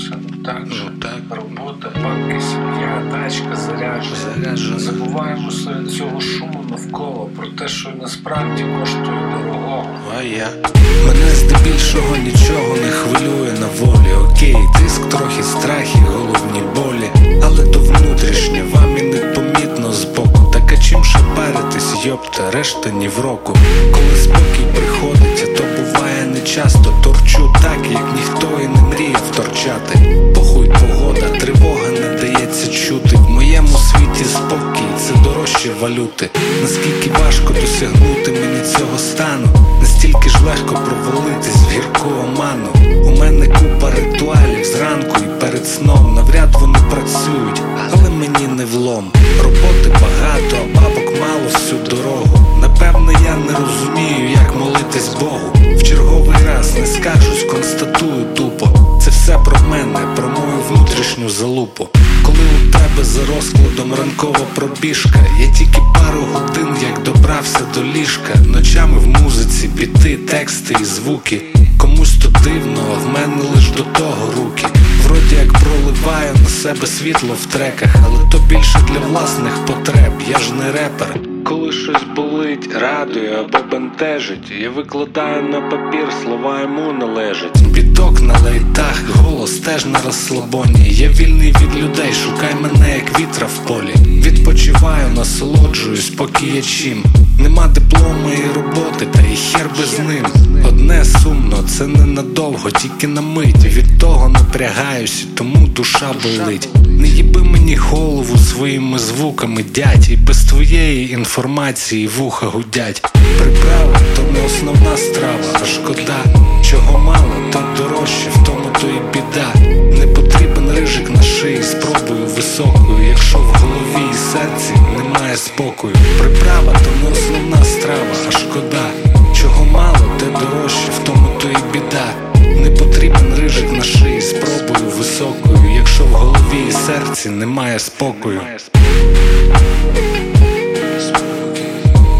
Це так, Ну, так. робота, бабки, сім'я, тачка, заряджена. Заряджена. Забуваємо серед цього шуму навколо про те, що насправді коштує дорогого. А я мене здебільшого нічого не хвилює на волі. Окей, тиск трохи страх і головні болі, але то внутрішнє, вам і непомітно збоку. Так а чим ще паритись, йопта, решта ні в року. Коли спокій приходить, а то буває не це дорожче валюти. Наскільки важко досягнути мені цього стану, настільки ж легко провалитись в гірку оману. У мене купа ритуалів зранку і перед сном. Навряд вони працюють, але мені не влом. Роботи багато, бабок мало всю дорогу. Напевне, я не розумію, як молитись Богу. В черговий раз не скажусь, констатую тупо. Це все про мене, про мою внутрішню залупу. Коли у тебе за розкладом ранкова пробіжка, я тільки пару годин як добрався до ліжка. Ночами в музиці, біти, тексти і звуки. Комусь то дивно, а в мене лиш до того руки. Вроді як проливаю на себе світло в треках, але то більше для власних потреб. Я ж не репер. Коли щось болить, радує або бентежить, я викладаю на папір, слова йому належать. На лайтах, голос теж на розслабоні. Я вільний від людей, шукай мене, як вітра в полі. Відпочиваю, насолоджуюсь, поки є чим. Нема диплома і роботи, та й хер би з ним. Одне сумно, це ненадовго, тільки на мить. Від того напрягаюсь, тому душа болить. Не їби мені голову своїми звуками, дядь, і без твоєї інформації вуха гудять. Приправа то не основна страва, шкода. Високою, якщо в голові і серці немає спокою. Приправа то не основна страва, а шкода. Чого мало, те дорожче, в тому то і біда. Не потрібен рижик на шиї, спробую високою, якщо в голові і серці немає спокою.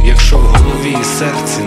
Якщо в голові і серці